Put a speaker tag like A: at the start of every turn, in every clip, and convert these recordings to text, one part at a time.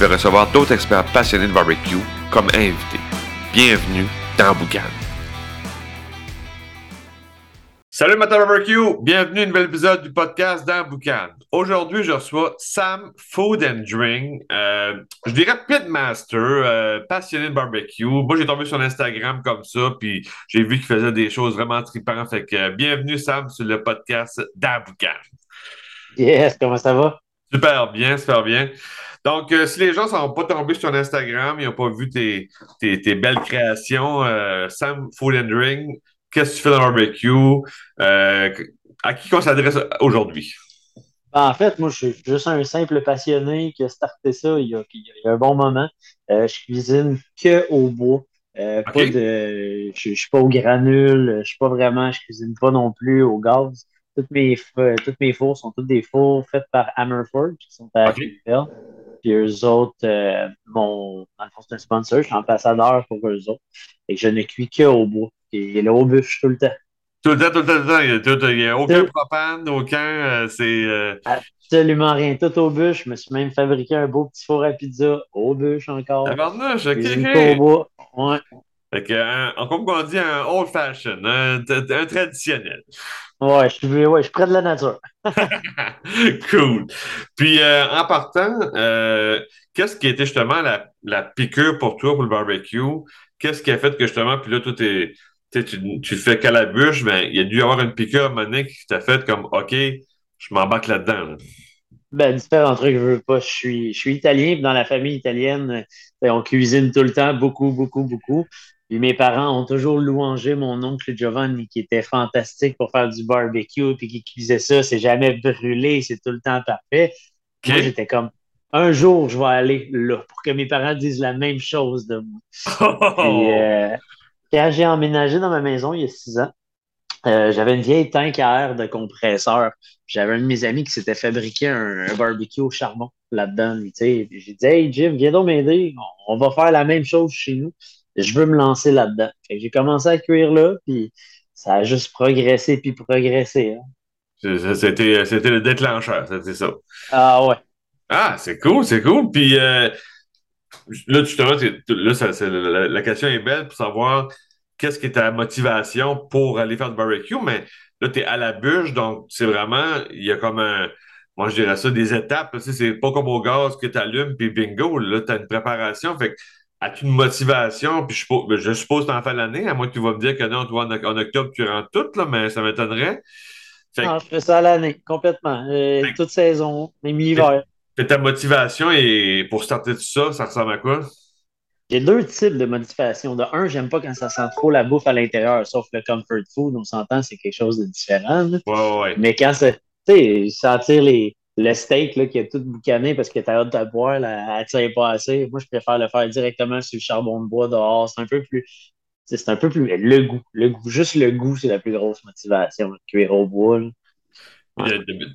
A: vais recevoir d'autres experts passionnés de barbecue comme invités. Bienvenue dans Boucan. Salut Matin Barbecue! Bienvenue à un nouvel épisode du podcast dans Boucan. Aujourd'hui, je reçois Sam Food and Drink. Euh, je dirais pitmaster, euh, passionné de barbecue. Moi, j'ai tombé sur Instagram comme ça, puis j'ai vu qu'il faisait des choses vraiment tripantes. Fait que euh, bienvenue Sam sur le podcast dans Boucan.
B: Yes, comment ça va?
A: Super bien, super bien. Donc, euh, si les gens ne sont pas tombés sur ton Instagram, ils n'ont pas vu tes, tes, tes belles créations, euh, Sam Food and Drink, qu'est-ce que tu fais dans le barbecue? Euh, à qui on s'adresse aujourd'hui?
B: Ben, en fait, moi, je suis juste un simple passionné qui a starté ça il y a, il y a un bon moment. Je cuisine que au bois. Pas de, je, je suis pas au granule, je suis pas vraiment, je cuisine pas non plus au gaz. Toutes mes, f- toutes mes fours sont toutes des fours faits par Hammerford, qui sont à
A: Ok.
B: Greenville. Puis eux autres, euh, mon, dans le fond, c'est un sponsor, je suis ambassadeur pour eux autres. Et je ne cuis que au bois. Et là, au bûche tout le temps.
A: Tout le temps, tout le temps, tout le temps. Il n'y a, aucun
B: Tout.
A: propane, aucun. euh, c'est. euh,
B: Absolument rien, tout au bûche. Je me suis même fabriqué un beau petit four à pizza au bûche encore.
A: tabarnouche, ok,
B: Cuisine
A: ok.
B: qu'au bois. Ouais.
A: Fait que, un- comme on dit, un old fashion, un traditionnel.
B: Ouais, je suis, ouais, je suis près de la nature.
A: cool. Puis, euh, en partant, euh, qu'est-ce qui était justement la, la piqûre pour toi pour le barbecue? Qu'est-ce qui a fait que justement, puis là, toi, tu, tu fais qu'à la bûche, ben, il y a dû y avoir une piqûre à un moment donné qui t'a fait comme, OK, je m'embarque là-dedans. là.
B: Ben, différents trucs, je veux pas. Je suis, je suis italien, puis dans la famille italienne, on cuisine tout le temps, beaucoup, beaucoup, beaucoup. Puis mes parents ont toujours louangé mon oncle Giovanni, qui était fantastique pour faire du barbecue, puis qui cuisait ça, c'est jamais brûlé, c'est tout le temps parfait. Moi, j'étais comme, un jour, je vais aller là, pour que mes parents disent la même chose de moi. Puis, euh, quand j'ai emménagé dans ma maison il y a six ans, euh, j'avais une vieille tank à air de compresseur. J'avais un de mes amis qui s'était fabriqué un, un barbecue au charbon là-dedans. J'ai dit Hey Jim, viens donc m'aider. On, on va faire la même chose chez nous. Je veux me lancer là-dedans. J'ai commencé à cuire là, puis ça a juste progressé puis progressé. hein.
A: C'était, c'était le déclencheur, c'était ça.
B: Ah ouais.
A: Ah, c'est cool, c'est cool. Puis euh, là, justement, là, ça- c'est- la, la question est belle pour savoir qu'est-ce qui est ta motivation pour aller faire du barbecue, mais là, tu es à la bûche, donc c'est vraiment, il y a comme un, moi je dirais ça, des étapes. C'est pas comme au gaz que tu allumes, puis bingo, là, tu as une préparation. Fait que, as-tu une motivation? Puis je, suppose- ben, je suppose que tu en fais l'année, à moins que tu vas me dire que non, toi, en, en octobre, tu rentres tout, là, mais ça m'étonnerait. Que-
B: Non, je fais ça à l'année, complètement. Euh,
A: Fait
B: toute saison, même l'hiver.
A: ta motivation et pour starter tout ça, ça ressemble à quoi?
B: J'ai deux types de modifications. De un, j'aime pas quand ça sent trop la bouffe à l'intérieur, sauf le comfort food, on s'entend, c'est quelque chose de différent.
A: Ouais, ouais, ouais.
B: Mais quand c'est, tu sais, sentir les, le steak là, qui a tout boucané parce que t'as hâte de le boire, elle tient pas assez. Moi, je préfère le faire directement sur le charbon de bois dehors. C'est un peu plus, c'est un peu plus, le goût. Le goût, juste le goût, c'est la plus grosse motivation, de cuire au bois. là.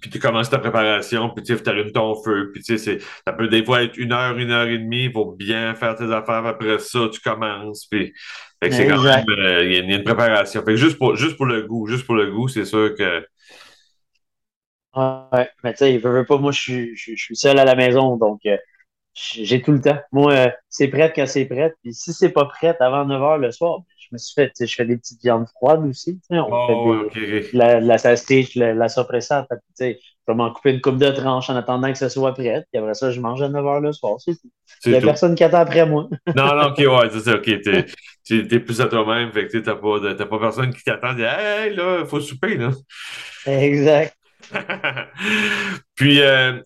A: Puis, tu commences ta préparation, puis tu allumes ton feu, puis tu sais, ça peut des fois être une heure, une heure et demie pour bien faire tes affaires. Après ça, tu commences, puis c'est quand même, euh, il y, y a une préparation. Fait que juste pour, juste pour le goût, juste pour le goût, c'est sûr que
B: Ouais, mais tu sais, veux, pas, moi, je suis, je, je suis seul à la maison, donc euh, j'ai tout le temps. Moi, euh, c'est prêt quand c'est prêt. Puis si c'est pas prêt avant 9 h le soir, ben, je me suis fait, tu sais, je fais des petites viandes froides aussi. tu sais, On
A: Oh,
B: fait des, la, la salsiccia, la, la sais, je vais m'en couper une coupe de tranche en attendant que ça soit prêt. Puis après ça, je mange à 9 h le soir. Il y
A: C'est
B: a
A: tout.
B: personne qui attend après moi.
A: Non, non, ok, ouais, c'est ça, ok. T'es, t'es plus à toi-même, fait que t'as pas, pas personne qui t'attend, hey, hey, là, faut souper, là.
B: exact.
A: Puis, euh,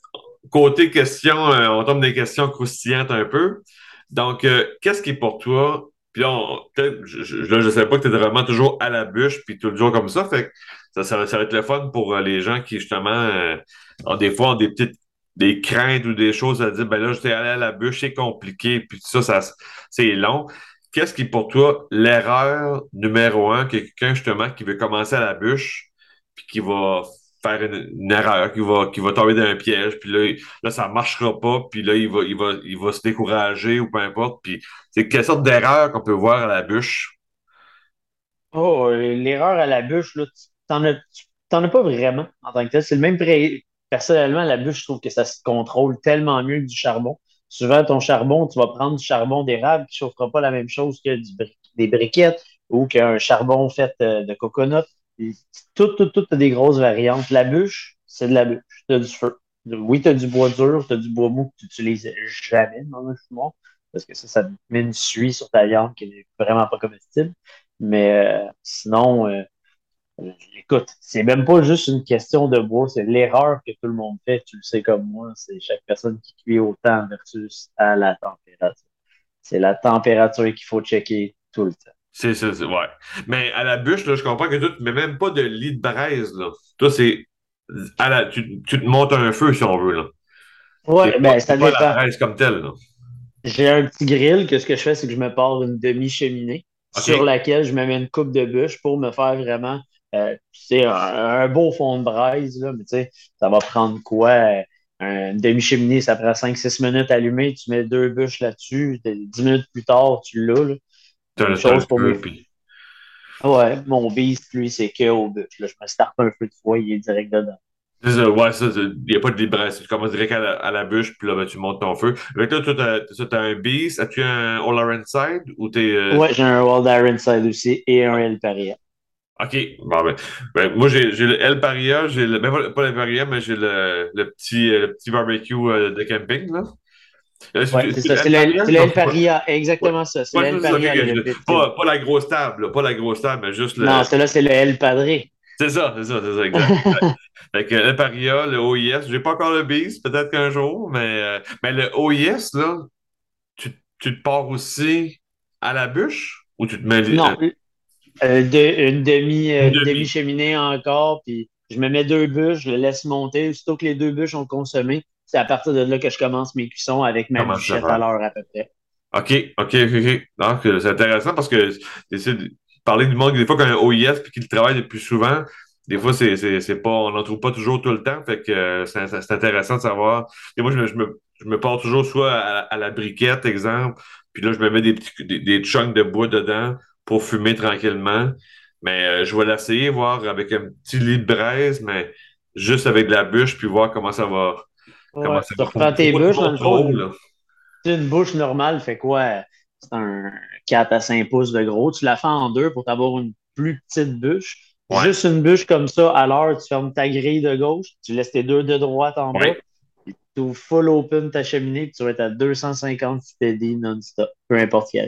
A: côté questions, euh, on tombe des questions croustillantes un peu. Donc, euh, qu'est-ce qui est pour toi? Puis là, je, je savais pas que tu étais vraiment toujours à la bûche, puis tout le jour comme ça. Fait que ça, ça, ça va être le fun pour les gens qui, justement, ont des fois ont des petites des craintes ou des choses à dire, ben là, j'étais allé à la bûche, c'est compliqué, puis ça, ça c'est long. Qu'est-ce qui est pour toi l'erreur numéro un que quelqu'un justement qui veut commencer à la bûche, puis qui va faire une, erreur, qui va, qui va tomber dans un piège, puis là, là, ça marchera pas, puis là, il va, il va, il va se décourager ou peu importe. Puis c'est quelle sorte d'erreur qu'on peut voir à la bûche?
B: Oh, l'erreur à la bûche, là, t'en as, as pas vraiment en tant que tel. C'est le même pré... Personnellement, la bûche, je trouve que ça se contrôle tellement mieux que du charbon. Souvent, ton charbon, tu vas prendre du charbon d'érable qui ne chauffera pas la même chose que des briquettes ou qu'un charbon fait euh, de coconut. Tout, tout, tout, a des grosses variantes. La bûche, c'est de la bûche. Tu as du feu. Oui, tu as du bois dur, tu as du bois mou que tu n'utilises jamais dans un fumoir parce que ça, ça met une suie sur ta viande qui n'est vraiment pas comestible. Mais euh, sinon, euh, écoute, c'est même pas juste une question de bois, c'est l'erreur que tout le monde fait. Tu le sais comme moi, c'est chaque personne qui cuit autant versus à la température. C'est la température qu'il faut checker tout le temps.
A: C'est ça, ouais. Mais à la bûche, là, je comprends que toi, tu mets même pas de lit de braise, là. Toi, c'est. tu, te montes un feu, si on veut, là.
B: Ouais, ben, ça dépend.
A: la braise comme telle, là.
B: J'ai un petit grill que ce que je fais, c'est que je me pars une demi-cheminée sur laquelle je me mets une coupe de bûche pour me faire vraiment euh, c'est un, beau fond de braise, là, mais tu sais, ça va prendre quoi? Un demi-cheminée, ça prend 5-6 minutes à allumer, tu mets deux bûches là-dessus, 10 minutes plus tard, tu l'as. Là.
A: Une chose pour moi.
B: Ouais, mon beast, lui, c'est que au bûche. Là, je me starte un peu de foie, il est direct dedans.
A: Ça, ouais, ça, il n'y a pas de libresse. Tu commences direct à la, bûche, puis là, ben, tu montes ton feu. Avec toi, tu as, un Beast. As-tu un All Iron Side ou t'es.
B: Euh... Ouais, j'ai un All Iron Side aussi et un El Paria.
A: OK. Bon, ben, ben moi, j'ai le El Paria, j'ai le. Ben, pas le Paria, mais j'ai le, le, petit, le petit barbecue euh, de camping, là.
B: Euh, c'est ça, c'est Paria, exactement ça. C'est Paria.
A: pas, pas, la grosse table, pas la grosse table, mais juste le.
B: Non, celui-là, c'est le El Padre.
A: C'est ça, c'est ça, c'est ça, exact. fait que le Paria, le OIS, j'ai pas encore le Beast, peut-être qu'un jour, mais, euh, mais le OIS, là, tu, tu te pars aussi à la bûche ou tu te mets.
B: Non, euh, une demi, euh, demi. cheminée encore, puis je me mets deux bûches, je le laisse monter. Aussitôt que les deux bûches ont consommé, c'est à partir de là que je commence mes cuissons avec ma bûchette à l'heure à peu près.
A: OK, OK, OK, OK. C'est intéressant parce que c'est de parler du monde des fois qu'un OIS puis qu'il travaille le plus souvent. Des fois, c'est pas, on n'en trouve pas toujours tout le temps. Fait que euh, c'est intéressant de savoir. Et moi, je me, je me, je me pars toujours soit à, la briquette, exemple, puis là, je me mets des petits des, des chunks de bois dedans pour fumer tranquillement. Mais euh, je vais l'essayer, voir avec un petit lit de braise, mais juste avec de la bûche, puis voir comment ça va.
B: Tu reprends tes bûches, dans le fond. Une bouche normale fait quoi? C'est un 4 à 5 pouces de gros. Tu la fais en deux pour avoir une plus petite bûche. Juste une bûche comme ça, à l'heure, tu fermes ta grille de gauche, tu laisses tes deux de droite en bas, tu ouvres full open ta cheminée, tu vas être à 250 steady non-stop, peu importe qui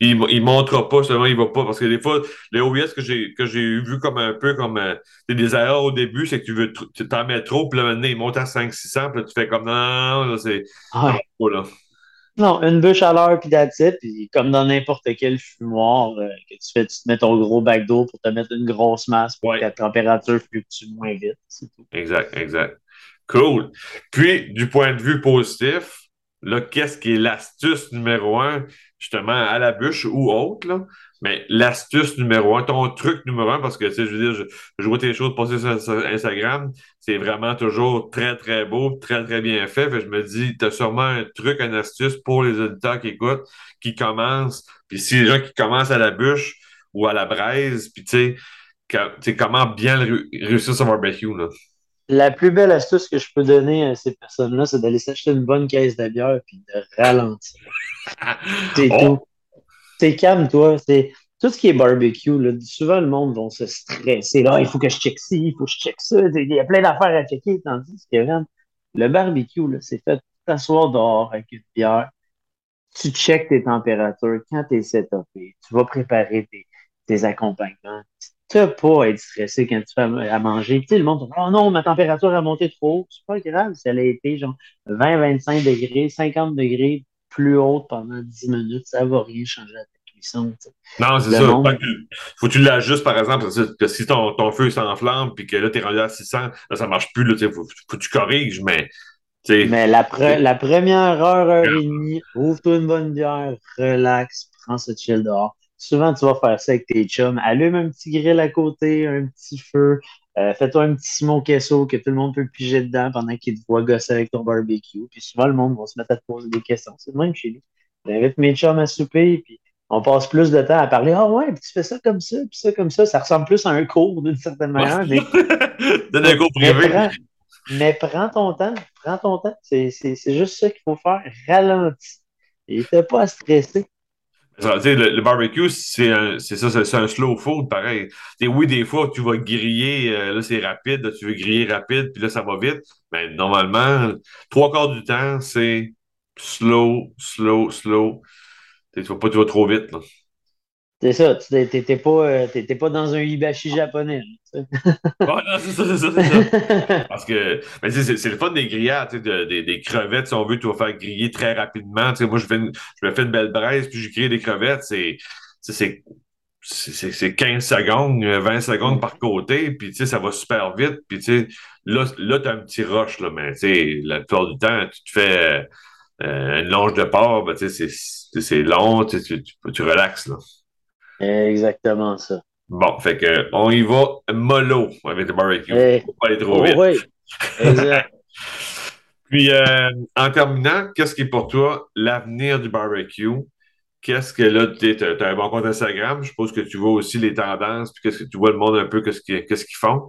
A: il, il montrera pas, seulement il va pas. Parce que des fois, les OBS que j'ai que j'ai vu comme un peu comme euh, des erreurs au début, c'est que tu veux tu t'en mets trop, puis là maintenant il monte à 500-600, puis là tu fais comme non, là, c'est
B: là. Non, une bûche à l'heure puis d'attitude, puis comme dans n'importe quel fumoir euh, que tu fais, tu te mets ton gros bac d'eau pour te mettre une grosse masse pour que la température fluctue moins vite. Tout.
A: Exact, exact. Cool. Puis, du point de vue positif, là, qu'est-ce qui est l'astuce numéro un? Justement à la bûche ou autre, là. Mais l'astuce numéro un, ton truc numéro un, parce que, tu sais, je veux dire, je, vois tes choses passer sur, Instagram, c'est vraiment toujours très, très beau, très, très bien fait. Fait je me dis, tu as sûrement un truc, une astuce pour les auditeurs qui écoutent, qui commencent. Puis si les gens qui commencent à la bûche ou à la braise, puis tu sais, comment bien réussir son barbecue, là.
B: La plus belle astuce que je peux donner à ces personnes-là, c'est d'aller s'acheter une bonne caisse de bière puis de ralentir. C'est oh. tout. C'est calme, toi. C'est tout ce qui est barbecue. Là, souvent, le monde va se stresser. Là, il faut que je check ci, il faut que je check ça. Il y a plein d'affaires à checker. Tandis que le barbecue, c'est fait t'asseoir dehors avec une bière. Tu checkes tes températures quand tu es setupé. Tu vas préparer tes, tes accompagnements tu pas à être stressé quand tu fais à manger. Tu sais, le monde dit Oh non, ma température a monté trop haut. C'est pas grave si elle a été genre 20, 25 degrés, 50 degrés plus haute pendant 10 minutes. Ça va rien changer à ta cuisson.
A: Non, c'est ça. Faut que tu l'ajustes, par exemple, que si ton, ton feu s'enflamme puis que là, tu es rendu à 600, là, ça marche plus. Là, faut, faut que tu corriges, mais
B: Mais la, la, première heure, heure et demie, ouvre-toi une bonne bière, relax, prends ce chill dehors. Souvent, tu vas faire ça avec tes chums. Allume un petit grill à côté, un petit feu. Euh, fais-toi un petit Simon Queso que tout le monde peut piger dedans pendant qu'il te voit gosser avec ton barbecue. Puis souvent, le monde va se mettre à te poser des questions. C'est le même chez nous. J'invite mes chums à souper, puis on passe plus de temps à parler. Ah ouais, puis tu fais ça comme ça, puis ça comme ça. Ça ressemble plus à un cours d'une certaine manière. Mais...
A: Donne un cours privé.
B: Mais prends ton temps, prends ton temps. C'est juste ça qu'il faut faire. Ralentis. Et t'as pas à stresser.
A: Le, le, barbecue, c'est ça, c'est un slow food, pareil. oui, des fois, tu vas griller, euh, là, c'est rapide, là, tu veux griller rapide, puis là, ça va vite. Mais normalement, trois quarts du temps, c'est slow, slow, slow. Tu vas pas, tu vas trop vite. Là.
B: C'est ça, tu n'étais pas, euh, pas dans un hibachi japonais.
A: non, c'est ça, c'est ça, ça. Parce que c'est le fun des grillades, des, des, crevettes, si on veut, tu vas faire griller très rapidement. moi, je, fais je me fais une belle braise, puis je grille des crevettes, c'est c'est 15 secondes, 20 secondes par côté, puis ça va super vite. Puis là, là tu as un petit rush, là, mais la plupart du temps, tu te fais euh, une longe de porc, ben, c'est long, tu, tu, tu relaxes. Là.
B: Exactement ça.
A: Bon, fait que on y va mollo avec le barbecue. Hey. Faut pas aller trop vite. Oui, exact. Puis, euh, en terminant, qu'est-ce qui est pour toi l'avenir du barbecue? Qu'est-ce que là, tu as un bon compte Instagram, je suppose que tu vois aussi les tendances, puis qu'est-ce que tu vois le monde un peu, qu'est-ce qu'ils font.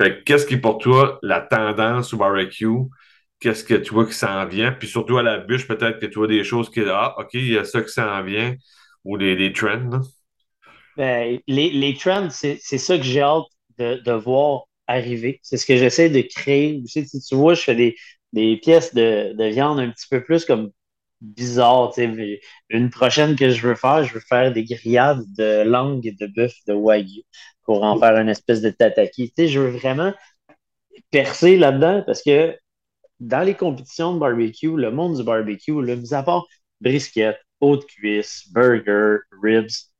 A: Fait qu'est-ce qui est pour toi la tendance au barbecue? Qu'est-ce que tu vois qui s'en vient? Puis surtout à la bûche, peut-être que tu vois des choses qui, ah, OK, il y a ça qui s'en vient, ou des, des trends. Là.
B: Ben, les, les trends, c'est ça que j'ai hâte de, de, voir arriver. C'est ce que j'essaie de créer. Tu, sais, tu vois, je fais des, des pièces de, de, viande un petit peu plus comme bizarres. Une prochaine que je veux faire, je veux faire des grillades de langue de bœuf de wagyu pour en faire une espèce de tataki. Je veux vraiment percer là-dedans parce que dans les compétitions de barbecue, le monde du barbecue, là, mis à part brisket, haute cuisse, burger, ribs,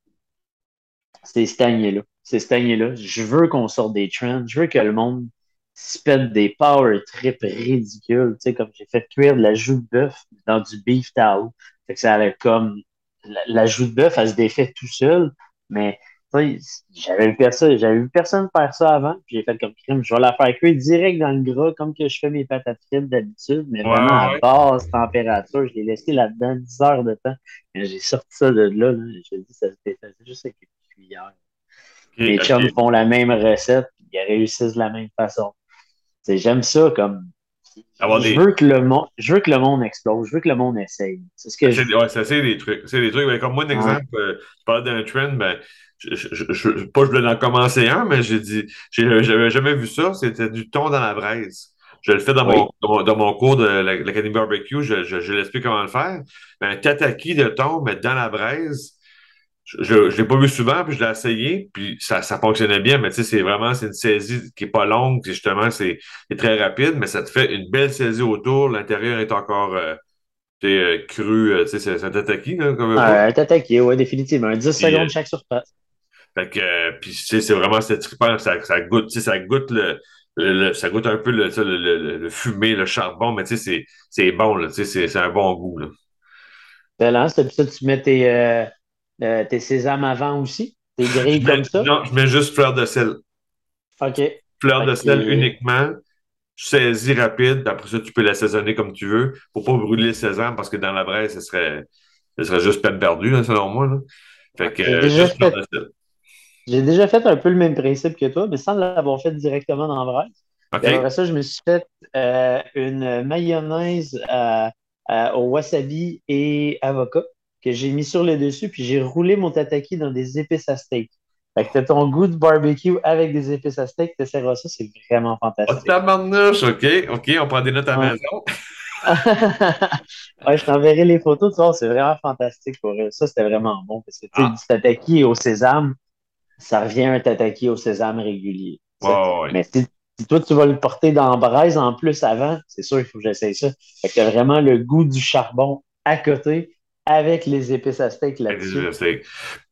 B: c'est stagné-là. C'est stagné-là. Je veux qu'on sorte des trends. Je veux que le monde se pète des power trips ridicules. Tu sais, comme j'ai fait cuire de la joue de bœuf dans du beef tao. Fait que ça allait comme. La, joue de bœuf, elle se défait tout seul. Mais j'avais vu personne, j'avais vu personne faire ça avant, puis j'ai fait comme crime, je vais la faire cuire direct dans le gras, comme que je fais mes patates frites d'habitude, mais vraiment à basse température. Je l'ai laissé là-dedans 10 heures de temps. J'ai sorti ça de là, là. j'ai dit ça se défaisait juste avec cuillère. Les chums font la même recette, ils réussissent de la même façon. J'aime ça comme. Je, veux que le monde, je veux que le monde explose, je veux que le monde essaye.
A: C'est ce que je... ouais, c'est des trucs. C'est des trucs. comme moi, un exemple, euh, je parlais d'un trend, ben, je, je, je, pas je voulais en commencer un, mais j'ai dit, j'avais jamais vu ça, c'était du thon dans la braise. Je le fais dans, mon, dans, mon, cours de l'Académie Barbecue, je, je, l'explique comment le faire. Ben, un tataki de thon, mais dans la braise, je ne l'ai pas vu souvent, puis je l'ai essayé, puis ça, ça fonctionnait bien, mais tu sais, c'est vraiment c'est une saisie qui n'est pas longue, justement, c'est très rapide, mais ça te fait une belle saisie autour. L'intérieur est encore euh, euh cru, euh, tu sais, c'est un tataki, là, comme
B: Un tataki, oui, définitivement. 10 secondes euh, chaque surface.
A: Fait que, puis c'est vraiment c'est trippant, ça, ça goûte, tu sais, ça goûte le, ça goûte un peu le, le, le, fumé, le charbon, mais tu sais, c'est bon, là, tu sais, c'est un bon goût, là.
B: C'est ça, tu mets tes euh, tes sésames avant aussi? Tes grilles comme ça?
A: Non, je mets juste fleur de sel.
B: OK.
A: Fleur de sel uniquement. Je saisis rapide. Après ça, tu peux l'assaisonner comme tu veux. Pour pas brûler le sésame parce que dans la braise, ce serait, ce serait juste peine perdue, selon moi. Fait que,
B: J'ai déjà, fait... J'ai déjà fait un peu le même principe que toi, mais sans l'avoir fait directement dans la braise. Après ça, je me suis fait euh, une mayonnaise au wasabi et avocat que j'ai mis sur le dessus, puis j'ai roulé mon tataki dans des épices à steak. Fait que t'as ton goût de barbecue avec des épices à steak, t'essaieras ça, c'est vraiment fantastique.
A: Oh, tabarnouche, OK, OK, on prend des notes à la maison.
B: ouais, je t'enverrai les photos, tu vois, c'est vraiment fantastique pour eux. Ça, c'était vraiment bon, parce que, tu sais, ah. du tataki au sésame, ça revient à un tataki au sésame régulier. Mais si, toi, tu vas le porter dans braise en plus avant, c'est sûr, il faut que j'essaye ça. Fait que t'as vraiment le goût du charbon à côté, avec les épices à steak là-dessus.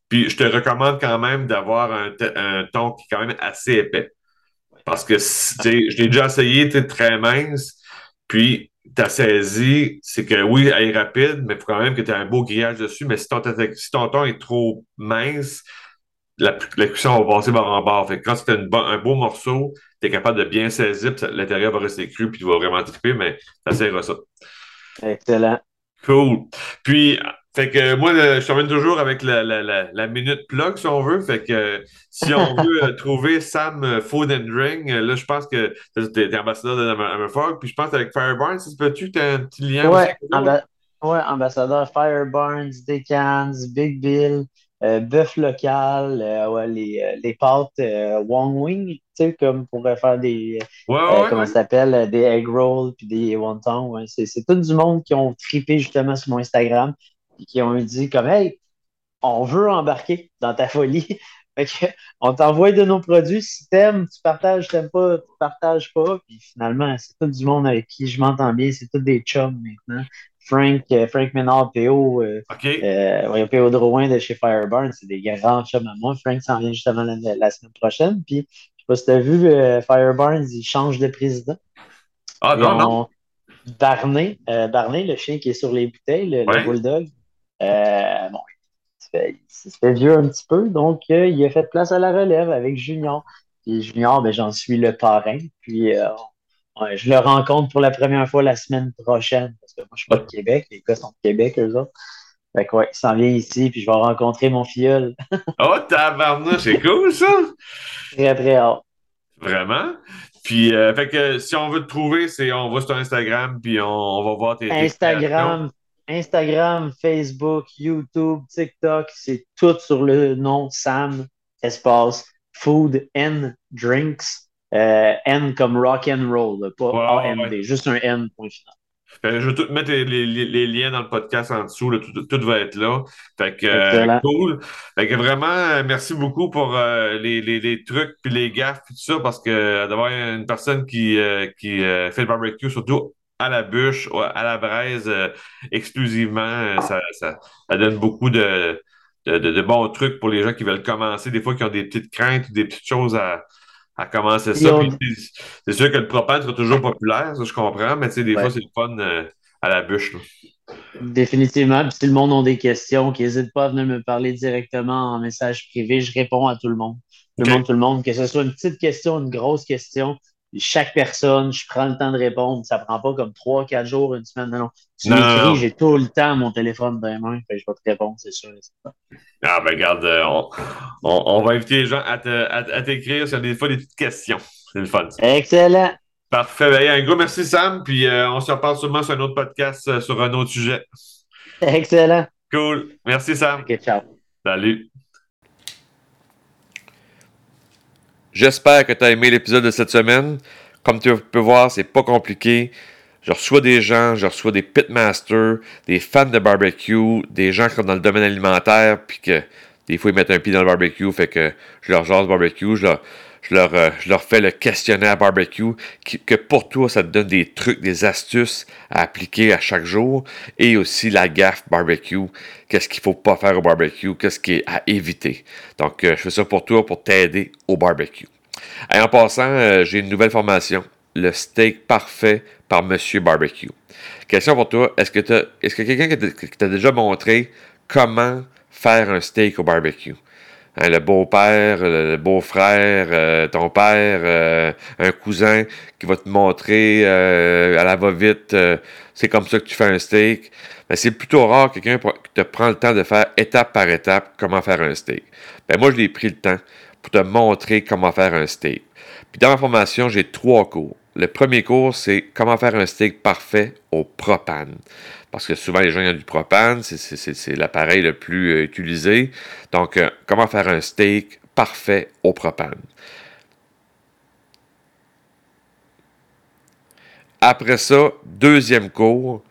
A: Puis je te recommande quand même d'avoir un, un, ton qui est quand même assez épais. Parce que je l'ai déjà essayé, tu très mince. Puis ta saisie, c'est que oui, elle est rapide, mais il faut quand même que tu aies un beau grillage dessus. Mais si ton, si ton ton est trop mince, la, la cuisson va passer barre en barre. Fait que quand c'est un beau morceau, tu es capable de bien saisir, l'intérieur va rester cru, puis tu vas vraiment triper, mais ça sert ça.
B: Excellent.
A: Cool. Puis, fait que moi, je termine toujours avec la, la, la, minute plug, si on veut. Fait que si on veut euh, trouver Sam euh, Food and Drink, euh, là, je pense que tu es, ambassadeur de Hammerfog. Puis je pense avec se peut-tu que tu as un petit lien
B: ouais, ouais, ambassadeur Fireburns, Decans, Big Bill, euh, bœuf local, euh, ouais, les, euh, les pâtes Wong Wing, tu sais, comme pour faire des. comment ça s'appelle Des egg rolls puis des wontons. Ouais. C'est, tout du monde qui ont tripé justement sur mon Instagram et qui ont dit comme Hey, on veut embarquer dans ta folie. fait on t'envoie de nos produits. Si t'aimes, tu partages, t'aimes pas, tu partages pas. Puis finalement, c'est tout du monde avec qui je m'entends bien. C'est tout des chums maintenant. Frank, euh, Frank Ménard, PO, euh, euh, PO Drouin de chez Fireburn, c'est des grands chums à moi. Frank s'en vient justement la, la, semaine prochaine. Puis, je sais pas si tu as vu, euh, Fireburns, il change de président.
A: Ah non, non.
B: Barney, euh, Barney, le chien qui est sur les bouteilles, le, bulldog, bon, il se, fait, vieux un petit peu, donc il a fait place à la relève avec Junior. Puis Junior, ben, j'en suis le parrain. Puis je le rencontre pour la première fois la semaine prochaine, parce que moi, je suis pas de Québec, les gars sont de Québec, eux autres. Fait que ouais, il s'en vient ici, puis je vais rencontrer mon filleul.
A: oh, tabarnouche, c'est cool, ça!
B: Très, très hâte.
A: Vraiment? Puis, euh, fait que si on veut te trouver, c'est on va sur Instagram, puis on, va voir tes.
B: Instagram, Instagram, Facebook, YouTube, TikTok, c'est tout sur le nom Sam, espace, Food and Drinks. Euh, N comme rock and roll, pas A-N-D, juste un N, point final.
A: Euh, je vais tout mettre les, liens dans le podcast en dessous, tout, va être là. Fait que euh, cool. Fait que vraiment, merci beaucoup pour les, trucs puis les gaffes tout ça, parce que d'avoir une personne qui, qui fait le barbecue, surtout à la bûche, à la braise, exclusivement, ça, ça, donne beaucoup de, de, bons trucs pour les gens qui veulent commencer, des fois qui ont des petites craintes ou des petites choses à à commencer ça? C'est sûr que le propane sera toujours populaire, ça je comprends, mais tu sais, des fois, c'est le fun euh, à la bûche.
B: Définitivement. Puis si le monde a des questions, qu'ils n'hésitent pas à venir me parler directement en message privé, je réponds à tout le monde. Tout le monde, tout le monde. Que ce soit une petite question, une grosse question, chaque personne, je prends le temps de répondre. Ça prend pas comme trois, quatre jours, une semaine. Non, Tu m'écris, j'ai tout le temps mon téléphone dans les mains. je vais te répondre, c'est sûr.
A: Ah, ben, regarde, euh, on, va inviter les gens à, t'écrire sur des fois des petites questions. C'est le fun.
B: Excellent.
A: Parfait. Ben, un gros merci, Sam. Puis euh, on se reparle sûrement sur un autre podcast euh, sur un autre sujet.
B: Excellent.
A: Cool. Merci, Sam.
B: OK, ciao.
A: Salut. J'espère que tu as aimé l'épisode de cette semaine. Comme tu peux voir, c'est pas compliqué. Je reçois des gens, je reçois des pitmasters, des fans de barbecue, des gens qui sont dans le domaine alimentaire, puis que des fois ils mettent un pied dans le barbecue, fait que je leur jase barbecue, je leur, je leur, euh, je leur fais le questionnaire barbecue, que pour toi, ça te donne des trucs, des astuces à appliquer à chaque jour, et aussi la gaffe barbecue, qu'est-ce qu'il faut pas faire au barbecue, qu'est-ce qui est à éviter? Donc, euh, je fais ça pour toi, pour t'aider au barbecue. Et en passant, euh, j'ai une nouvelle formation, le steak parfait par Monsieur Barbecue. Question pour toi, est-ce que, est-ce que quelqu'un qui t'a déjà montré comment faire un steak au barbecue? Hein, le beau-père, le beau-frère, euh, ton père, euh, un cousin qui va te montrer euh, à la va-vite, c'est comme ça que tu fais un steak. C'est plutôt rare quelqu'un qui te prend le temps de faire étape par étape comment faire un steak. Ben moi, je l'ai pris le temps pour te montrer comment faire un steak. Puis dans ma formation, j'ai trois cours. Le premier cours, c'est comment faire un steak parfait au propane parce que souvent les gens ont du propane, c'est l'appareil le plus euh, utilisé. Donc, euh, comment faire un steak parfait au propane. Après ça, deuxième cours,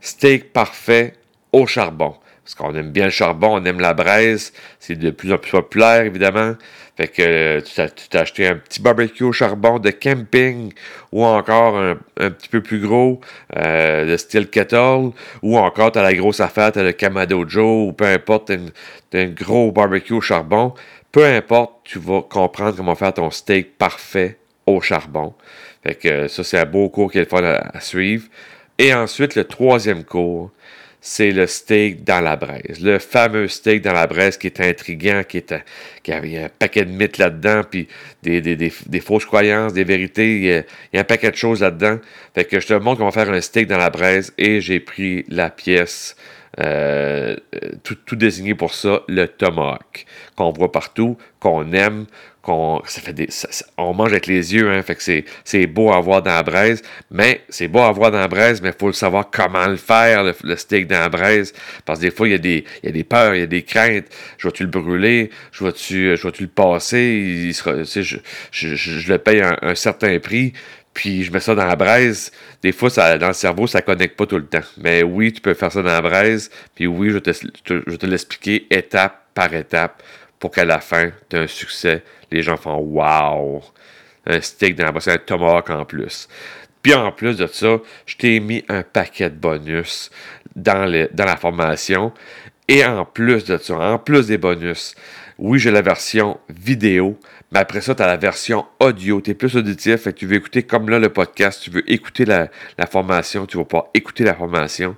A: steak parfait au charbon. Parce qu'on aime bien le charbon, on aime la braise, c'est de plus en plus populaire, évidemment. Fait que euh, tu t'as acheté un petit barbecue au charbon de camping ou encore un, petit peu plus gros euh, de style kettle ou encore tu as la grosse affaire, tu as le Kamado Joe ou peu importe, tu as, un gros barbecue au charbon. Peu importe, tu vas comprendre comment faire ton steak parfait au charbon. Fait que ça, c'est un beau cours qui est le fun à, suivre.
C: Et ensuite, le troisième cours, c'est le steak dans la braise. Le fameux steak dans la braise qui est intriguant, qui, est, qui a un paquet de mythes là-dedans, puis des, des, fausses croyances, des vérités. Il y, a, un paquet de choses là-dedans. Fait que je te montre qu'on va faire un steak dans la braise et j'ai pris la pièce euh, tout, tout, désigné pour ça, le tomahawk, qu'on voit partout, qu'on aime, on mange avec les yeux, hein, fait c'est, beau à voir dans la braise, mais c'est beau à voir dans la braise, mais il faut le savoir comment le faire, le, steak dans la braise, parce que des fois, il y, a des, des peurs, il y a des craintes, je vais-tu le brûler, je vais-tu, je vais-tu le passer, je, le paye un certain prix, puis je mets ça dans la braise. Des fois, dans le cerveau, ça ne connecte pas tout le temps. Mais oui, tu peux faire ça dans la braise. Puis oui, je vais te, te l'expliquer étape par étape pour qu'à la fin, tu aies un succès. Les gens font Wow! Un steak dans la braise, un tomahawk en plus. Puis en plus de ça, je t'ai mis un paquet de bonus dans, la formation. Et en plus de ça, en plus des bonus, oui, j'ai la version vidéo, mais après ça, tu as la version audio. Tu es plus auditif, et tu veux écouter comme là le podcast, tu veux écouter la, formation, tu vas pas écouter la formation.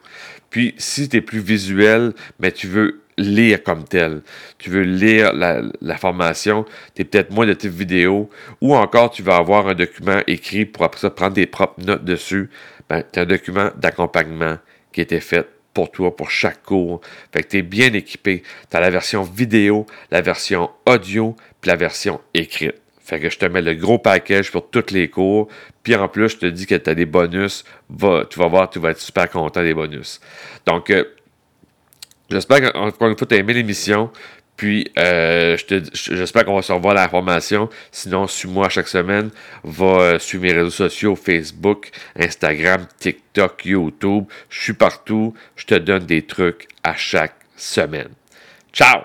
C: Puis, si tu es plus visuel, mais tu veux lire comme tel, tu veux lire la, formation, tu es peut-être moins de tes vidéos, ou encore tu vas avoir un document écrit pour après ça prendre des propres notes dessus. Ben, tu as un document d'accompagnement qui été fait pour toi, pour chaque cours. Fait que tu es bien équipé. Tu as la version vidéo, la version audio, puis la version écrite. Fait que je te mets le gros package pour tous les cours. Puis en plus, je te dis que tu as des bonus. Va, tu vas voir, tu vas être super content des bonus. Donc, euh, j'espère qu'encore une fois, tu as aimé l'émission. Puis, euh, j'espère qu'on va se revoir à la formation. Sinon, suis-moi chaque semaine. Va euh, suivre mes réseaux sociaux, Facebook, Instagram, TikTok, YouTube. Je suis partout. Je te donne des trucs à chaque semaine. Ciao!